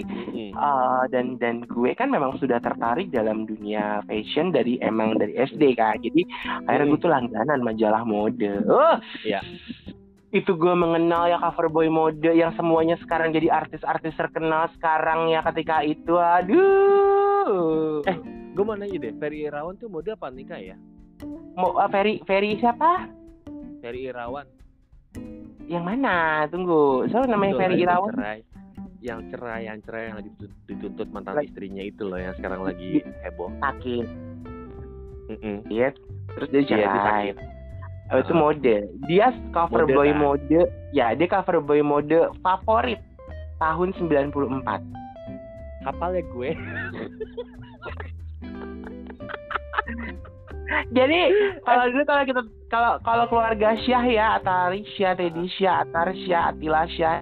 eh, dan dan gue kan memang sudah tertarik dalam dunia fashion dari emang dari SD kan. Jadi akhirnya gue tuh langganan majalah mode. Oh, Iya. Itu gue mengenal ya cover boy mode yang semuanya sekarang jadi artis-artis terkenal sekarang ya ketika itu. Aduh. Eh, gue mau nanya deh, Ferry Irawan tuh mode apa nikah ya? mau eh, Ferry Ferry siapa? Ferry Irawan. Yang mana? Tunggu. Siapa namanya Ferry Irawan? Cerai. Yang cerai, yang cerai yang lagi dituntut mantan Lagi- istrinya itu loh yang sekarang lagi heboh. Sakit. Mm-mm. Iya. Terus dia Iya, dia cerai. sakit. Oh, itu mode. Dia cover Mode, boy kan? mode. Ya, dia cover boy mode favorit tahun 94. Kapal ya gue. Jadi kalau dulu kalau kita kalau kalau keluarga Syah ya, Atari Syah, Teddy Syah, Atar Syah, Atila Syah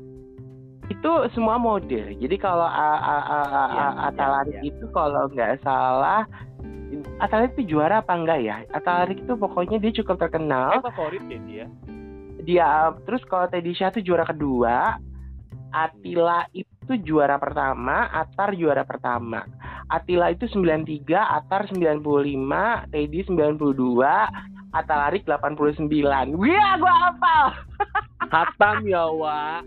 itu semua mode. Jadi kalau a- a- a- a- Iya, a- Atalarik iya, itu kalau nggak salah Atalarik itu juara apa enggak ya? Atalarik itu pokoknya dia cukup terkenal. Eh, favorit ya dia. Dia terus kalau Teddy Syah itu juara kedua, Atila itu juara pertama, Atar juara pertama. Atila itu 93, Atar 95, Teddy 92, Atalarik 89. Wih, gua hafal. <laughs> Hatam ya, Wak.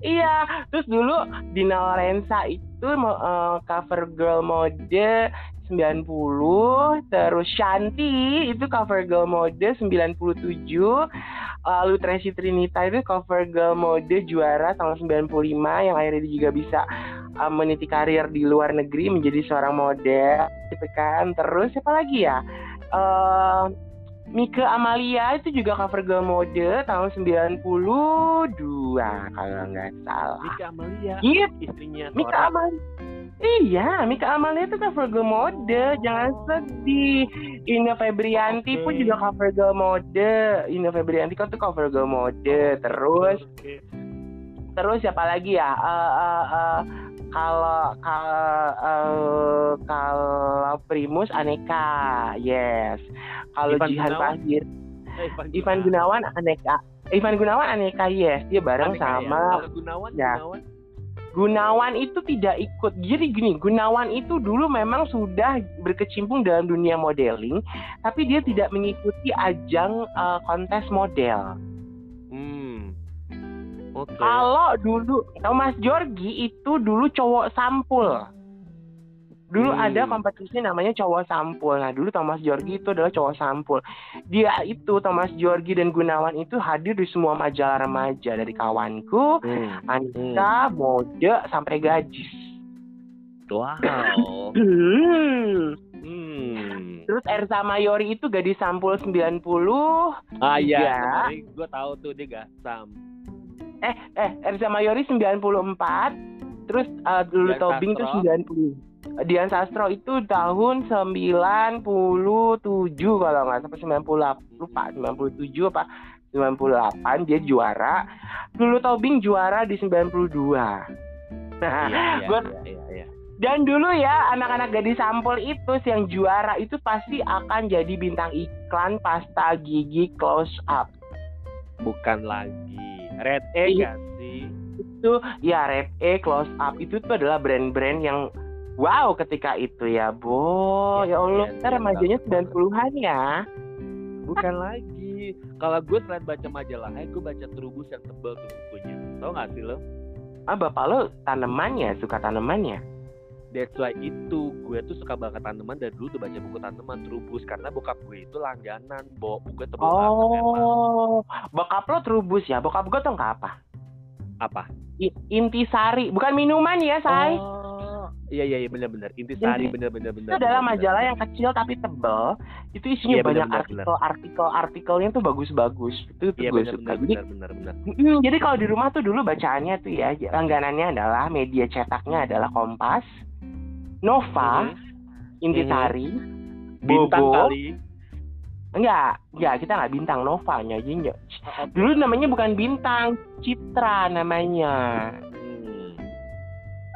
Iya, terus dulu Dina Lorenza itu eh, cover girl mode 90, terus Shanti itu cover girl mode 97, lalu Tracy Trinita itu cover girl mode juara tahun 95 yang akhirnya dia juga bisa eh, meniti karir di luar negeri menjadi seorang model gitu kan. Terus siapa lagi ya? Eh Mika Amalia itu juga cover girl mode tahun 92 kalau nggak salah. Mika Amalia, Gitu, istrinya Mika. Amalia. Iya, Mika Amalia itu cover girl mode. Jangan sedih. Ina Febrianti pun Oke. juga cover girl mode. Ina Febrianti kan tuh cover girl mode. Terus Oke. terus siapa lagi ya? Eh, eh, eh, kalau kalau eh, kalau Primus Aneka, yes. Kalau Ivan Jihan Gunawan? Fahir, Eh, Ivan, Ivan Gunawan Aneka. Ivan Gunawan Aneka, yes. Dia bareng Aneka ya. sama Kalau Gunawan, Ya. Gunawan. Gunawan itu tidak ikut. Jadi gini, Gunawan itu dulu memang sudah berkecimpung dalam dunia modeling, tapi dia tidak mengikuti ajang eh, kontes model. Hmm. Oke. Kalau dulu Thomas Jorgi itu dulu cowok sampul. Dulu Hmm. ada kompetisi namanya cowok sampul. Nah, dulu Thomas Georgi itu adalah cowok sampul. Dia itu Thomas Georgi dan Gunawan itu hadir di semua majalah remaja dari kawanku, Hmm. Anissa, mode sampai gadis. Wow. <clears throat> Hmm. Hmm. Terus Ersa Mayori itu gadis sampul 90. Ah iya, gue tahu tuh dia gak sam. Eh, eh Ersa Mayori 94. Terus uh, Lulu Dian Tobing Sastro. 90. Dian Sastro itu tahun 97 kalau nggak sampai 98 lupa 97 apa 98 dia juara. Lulu Tobing juara di 92. Nah, Iya, iya, iya, iya, iya. dan dulu ya anak-anak gadis sampul itu yang juara itu pasti akan jadi bintang iklan pasta gigi close up. Bukan lagi. Red E Iya. gak sih? Itu ya Red E close up itu tuh adalah brand-brand yang wow ketika itu ya, Bo. Iya, ya Allah, iya, kita iya, remajanya banget. 90-an ya. Bukan lagi. Kalau gue selain baca majalah, gue baca Trubus yang tebal tuh bukunya. Tau gak sih lo? Ah, bapak lo tanamannya, suka tanamannya. That's why itu gue tuh suka banget tanaman dan dulu tuh baca buku tanaman Trubus karena bokap gue itu langganan, bo bukunya tebal banget. Oh, bokap lo terubus ya. Bokap gue tuh nggak apa? Apa? I- Intisari, bukan minuman ya, say. Oh, iya iya iya benar-benar. Intisari Inti- benar-benar benar. itu adalah majalah benar. yang kecil tapi tebel itu isinya Iya, banyak benar, benar, artikel-artikel artikelnya tuh bagus-bagus itu tuh Iya gue suka jadi benar benar benar. mm, jadi kalau di rumah tuh dulu bacaannya tuh ya langganannya adalah media cetaknya adalah Kompas Nova Mhm. Intisari Bintang Bobo kali. enggak enggak kita nggak bintang Novanya aja enggak. Oh, dulu namanya bukan bintang Citra namanya Hmm.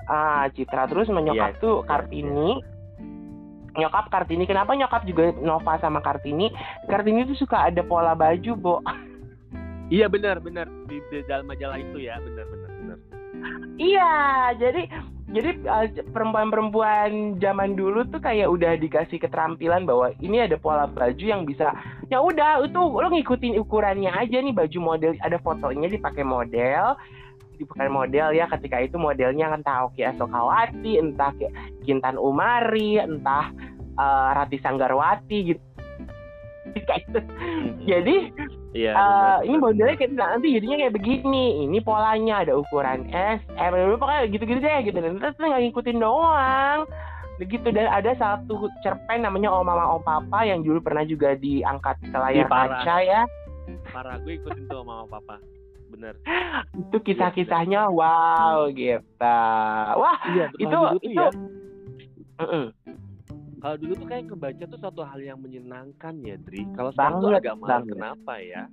ah Citra terus menyokap Iya, tuh iya, Kartini nyokap Kartini kenapa nyokap juga Nova sama Kartini Kartini tuh suka ada pola baju bo Iya benar benar di, di dalam majalah itu ya benar benar benar. iya jadi jadi eh, perempuan-perempuan zaman dulu tuh kayak udah dikasih keterampilan bahwa ini ada pola baju yang bisa ya udah itu lo ngikutin ukurannya aja nih baju model ada fotonya dipakai model dipakai model ya ketika itu modelnya entah Oki Asokawati entah Kintan Umari entah eh, Rati Sanggarwati gitu Kayak gitu. jadi Iya. eh, benar, ini modelnya kayak nanti jadinya kayak begini ini polanya ada ukuran S M pokoknya gitu-gitu deh gitu dan terus nggak ngikutin doang begitu dan ada satu cerpen namanya Om Mama Om Papa yang dulu pernah juga diangkat ke layar Ih, parah. kaca ya parah gue ikutin tuh sama papa. Bener. itu kisah-kisahnya wow gitu wah Iya, itu tuh itu ya. Kalau dulu tuh kayak kebaca tuh suatu hal yang menyenangkan ya, Dri. Kalau sekarang tuh agak banget. kenapa ya?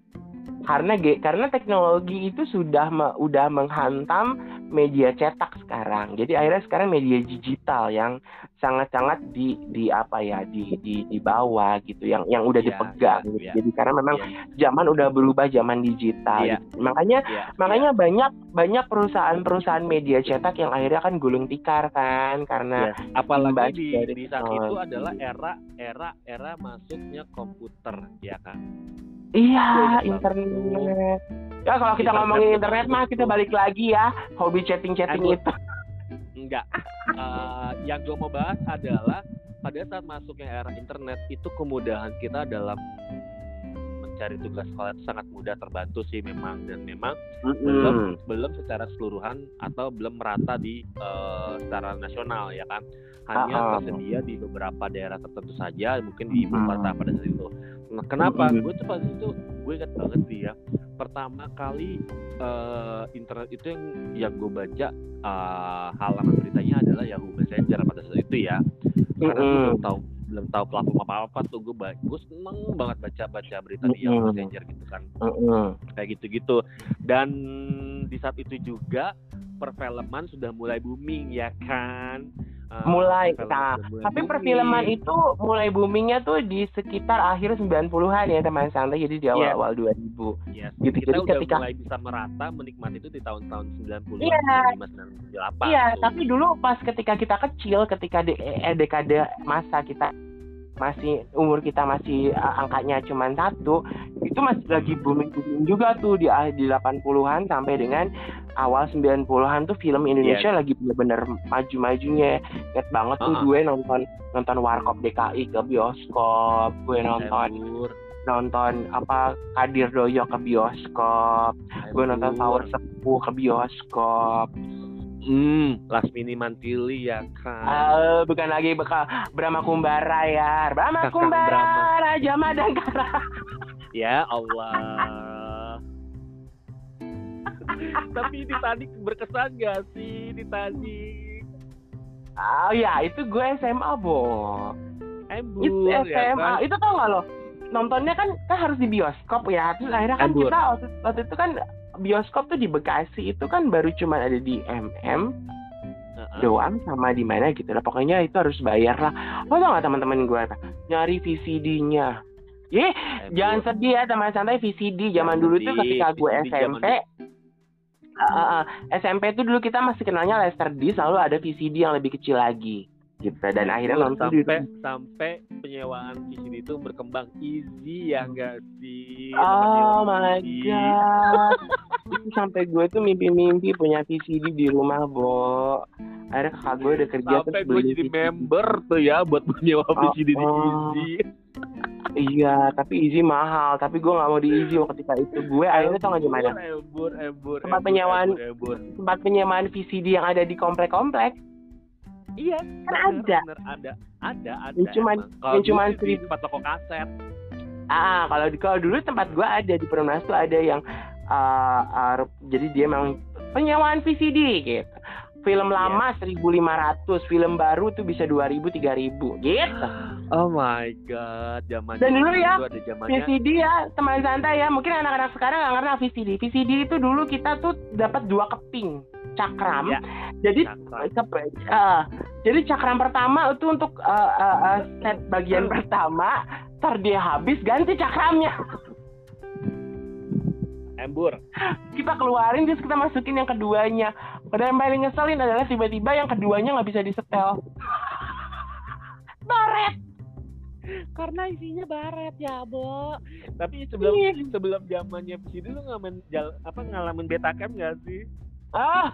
karena ge- karena teknologi itu sudah me- udah menghantam media cetak sekarang. Jadi akhirnya sekarang media digital yang sangat-sangat di di apa ya di di di bawah gitu yang yang udah Iya, dipegang. iya, gitu. iya. Jadi karena memang Iya, zaman udah berubah zaman digital. Iya. gitu. Makanya iya, makanya banyak banyak perusahaan-perusahaan media cetak yang akhirnya kan gulung tikar kan karena iya. apalagi di, dari di saat itu adalah era era era masuknya komputer, ya kan? Iya, internet. Ya kalau kita Internet ngomongin internet mah kita balik lagi ya, hobi chatting-chatting itu. Enggak. Eh, yang gue mau bahas adalah pada saat masuknya era internet itu kemudahan kita dalam mencari tugas sekolah itu sangat mudah terbantu sih memang. Dan memang belum belum secara keseluruhan atau belum merata di eh, secara nasional ya kan hanya tersedia di beberapa daerah tertentu saja mungkin di ibu kota pada saat itu. Nah kenapa? Gue tuh pas itu gue ingat banget sih ya pertama kali eh, internet itu yang yang gue baca eh, halaman beritanya adalah Yahoo Messenger pada saat itu ya. Karena gue belum tahu belum tahu platform apa apa tuh gue ba- gue seneng banget baca baca berita di Yahoo. Messenger gitu kan. Kayak gitu-gitu. Dan di saat itu juga perfilman sudah mulai booming ya kan Eh, Mulai, nah, Tapi booming. perfilman itu mulai boomingnya tuh di sekitar akhir 90-an ya teman santai, jadi di Iya. awal-awal 2000. Yes. gitu. kita Jadi udah ketika- mulai bisa merata menikmati itu di tahun-tahun 90 Iya. 95 98 Iya, tuh. tapi dulu pas ketika kita kecil, ketika de eh, dekade masa kita masih umur kita masih eh, angkanya cuma satu, itu masih lagi booming booming juga tuh di ah- di 80-an sampai dengan awal 90-an tuh film Indonesia lagi bener-bener maju-majunya. Ingat banget tuh Uh-uh. gue nonton nonton Warkop DKI ke bioskop, gue nonton nonton apa Kadir Doyo ke bioskop, gue nonton. Power Sepuh ke bioskop. Hmm, Last Mini Mantili ya kan. Eh, bukan lagi bekal Brahma Kumbara ya. Brahma Kakang Kumbara, Brahma. Raja Madangkara. Ya Allah. <laughs> Tapi Titanic berkesan gak sih Titanic? Oh ya, itu gue SMA, Bo. Embur Itu ya SMA. kan? Itu tau gak lo? Nontonnya kan kan harus di bioskop ya. Terus akhirnya kan Embur. kita waktu, waktu itu kan bioskop tuh di Bekasi itu kan baru cuma ada di MM doang sama di mana gitu lah. Pokoknya itu harus bayar lah. Lo tau gak teman-teman gue nyari VCD-nya? Ye, Embur. jangan sedih ya teman santai VCD zaman dulu tuh ketika gue SMP uh, SMP tuh dulu kita masih kenalnya Laserdisc lalu ada VCD yang lebih kecil lagi gitu dan akhirnya Embur, nonton di sampai sampai penyewaan VCD itu berkembang easy ya enggak sih? Oh my god <laughs> itu sampai gue tuh mimpi-mimpi punya VCD di rumah Bo akhirnya kakak gue udah kerja Sampai terus gue jadi VCD. member tuh ya buat menyewa Oh, VCD di oh. easy. Iya tapi Easy mahal tapi gue nggak mau di Easy waktu ketika itu gue akhirnya tau nggak gimana Embur, embur, Tempat penyewaan. tempat penyewaan VCD yang ada di komplek-komplek Iya, Kan bener, ada. bener, ada, ada, ada. Yang cuman- emang. Yang cuman di tempat toko kaset. Ah, kalau di kalau dulu tempat gua ada di Perumnas tuh ada yang uh, uh, jadi dia memang penyewaan VCD gitu. Film Iya. lama 1.500, film baru tuh bisa 2.000, 3.000 gitu. Oh my god, zaman Dan dulu ya, ada zamannya VCD ya, teman santai ya. Mungkin anak-anak sekarang nggak ngerti VCD. VCD itu dulu kita tuh dapat dua keping cakram. Ya. Jadi cakram. Eh, jadi cakram pertama itu untuk eh, eh, eh, set bagian pertama, ntar dia habis ganti cakramnya. embur. kita keluarin terus kita masukin yang keduanya. Dan yang paling ngeselin adalah tiba-tiba yang keduanya nggak bisa disetel. Baret. Karena isinya baret ya, Bo. Tapi sebelum Iya. sebelum zamannya VCD lu ngalamin jal, apa ngalamin Betacam gak sih? Ah,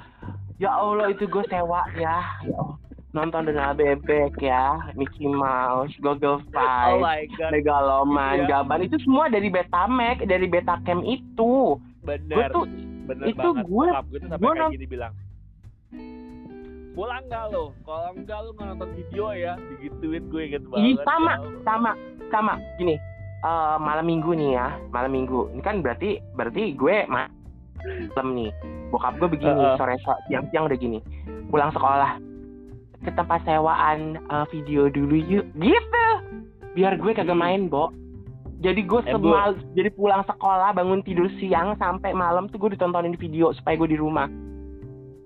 ya Allah itu gue sewa ya. Ya Allah. Nonton dengan bebek ya, Mickey Mouse, Google Oh Five, god, Megaloman, Iya. Gaban itu semua dari Betamax, dari Betacam itu. Gue bener. tuh bener itu banget. gue- gue tuh sampai gue kayak gini bilang. Pulang nggak lo? Kalau enggak lo nonton video ya, digituin gue inget banget. Ih, sama, ya sama sama. Gini eh, malam minggu nih ya malam minggu. Ini kan berarti berarti gue ma- malam nih. Bokap gue begini Heeh. sore sore siang siang udah gini. Pulang sekolah. Ke tempat sewaan eh, video dulu yuk. Gitu. Biar gue kagak Hmm. main bo. Jadi gue Eh, semal jadi pulang sekolah bangun tidur siang sampai malam tuh gue ditontonin video supaya gue di rumah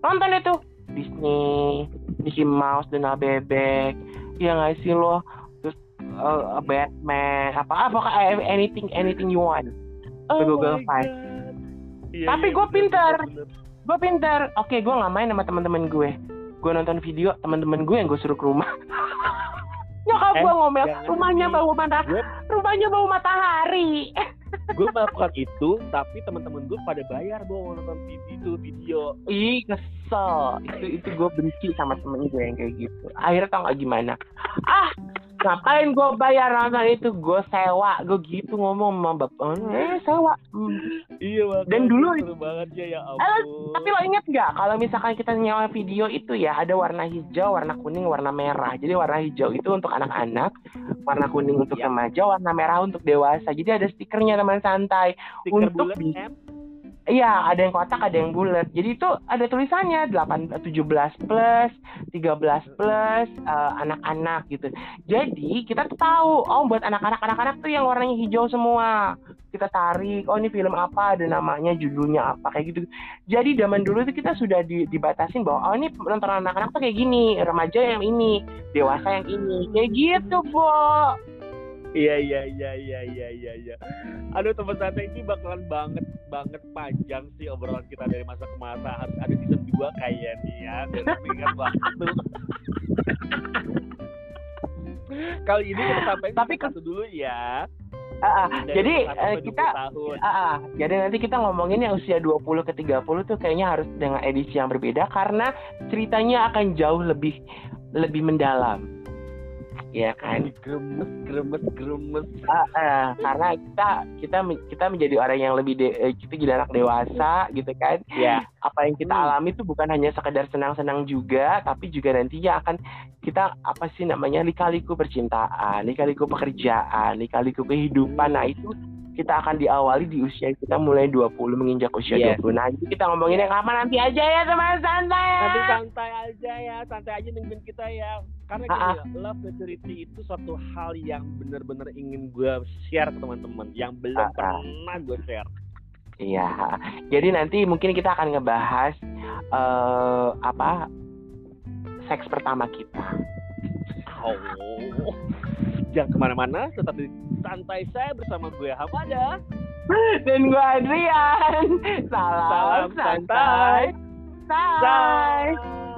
nonton itu. Disney Mickey Mouse dan bebek ya nggak sih lo? Terus uh, Batman apa apa anything anything you want. Oh Google Five. Iya, Tapi iya, gue pintar. bener, bener. gue pinter oke gue nggak main sama teman-teman gue. Gue nonton video teman-teman gue yang gue suruh ke rumah. <laughs> Nyokap Eh, gue ngomel rumahnya bau mata Gue- rumahnya bau matahari <laughs> gue melakukan itu tapi teman-teman gue pada bayar bawa nonton TV itu video. Ih kesel. Itu itu gue benci sama temen gue yang kayak gitu. Akhirnya tau gak gimana? Ah ngapain gue bayar nonton itu? Gue sewa. Gue gitu ngomong sama bapak eh sewa. Hmm. iya banget Dan dulu- seru banget ya ya Eh, ampun. Tapi lo inget nggak? Kalau misalkan kita nyewa video itu ya ada warna hijau, warna kuning, warna merah. Jadi warna hijau itu untuk anak-anak, warna kuning untuk Iya. remaja, warna merah untuk dewasa. Jadi ada stikernya teman santai. stiker untuk bulat di- M Iya, ada yang kotak, ada yang bulat. Jadi itu ada tulisannya 8 17 plus, 13 plus, eh, anak-anak gitu. Jadi kita tuh tahu, oh buat anak-anak anak-anak tuh yang warnanya hijau semua. Kita tarik, oh ini film apa, ada namanya, judulnya apa kayak gitu. Jadi zaman dulu tuh kita sudah di- dibatasin bahwa oh ini nonton anak-anak tuh kayak gini, remaja yang ini, dewasa yang ini, kayak gitu, Bo. Iya iya iya iya iya iya iya aduh teman santai ini bakalan banget banget panjang sih obrolan kita dari masa ke masa harus ada season 2 kayak nih ya dan mengingat waktu <laughs> kali ini kita sampai Tapi satu dulu ya ah. Dari jadi 21 sampai kita 20 tahun. Ah, ah. jadi nanti kita ngomongin yang usia 20 ke 30 tuh kayaknya harus dengan edisi yang berbeda karena ceritanya akan jauh lebih lebih mendalam. Ya kan? Gremes, gremes, gremes. Ah, ah. karena kita kita kita menjadi orang yang lebih de- eh, kita jadi anak dewasa gitu kan. Ya. Apa yang kita Hmm. alami itu bukan hanya sekedar senang-senang juga, tapi juga nantinya akan kita apa sih namanya lika-liku percintaan, lika-liku pekerjaan, lika-liku kehidupan. Nah, itu kita akan diawali di usia kita mulai 20 menginjak usia Yes. 20. Nah, itu kita ngomongin yang kapan nanti aja ya teman santai. ya. Nanti santai aja ya, santai aja nungguin kita ya. Karena Ah, gini, love maturity itu suatu hal yang benar-benar ingin gue share ke teman-teman yang belum Ah, ah. pernah gue share. Iya. Jadi nanti mungkin kita akan ngebahas eh apa seks pertama kita. Oh, jangan ke mana-mana, tetap di santai saya bersama gue Hamada. Dan gue Adrian. Salam, Salam santai. santai. Santai. Bye.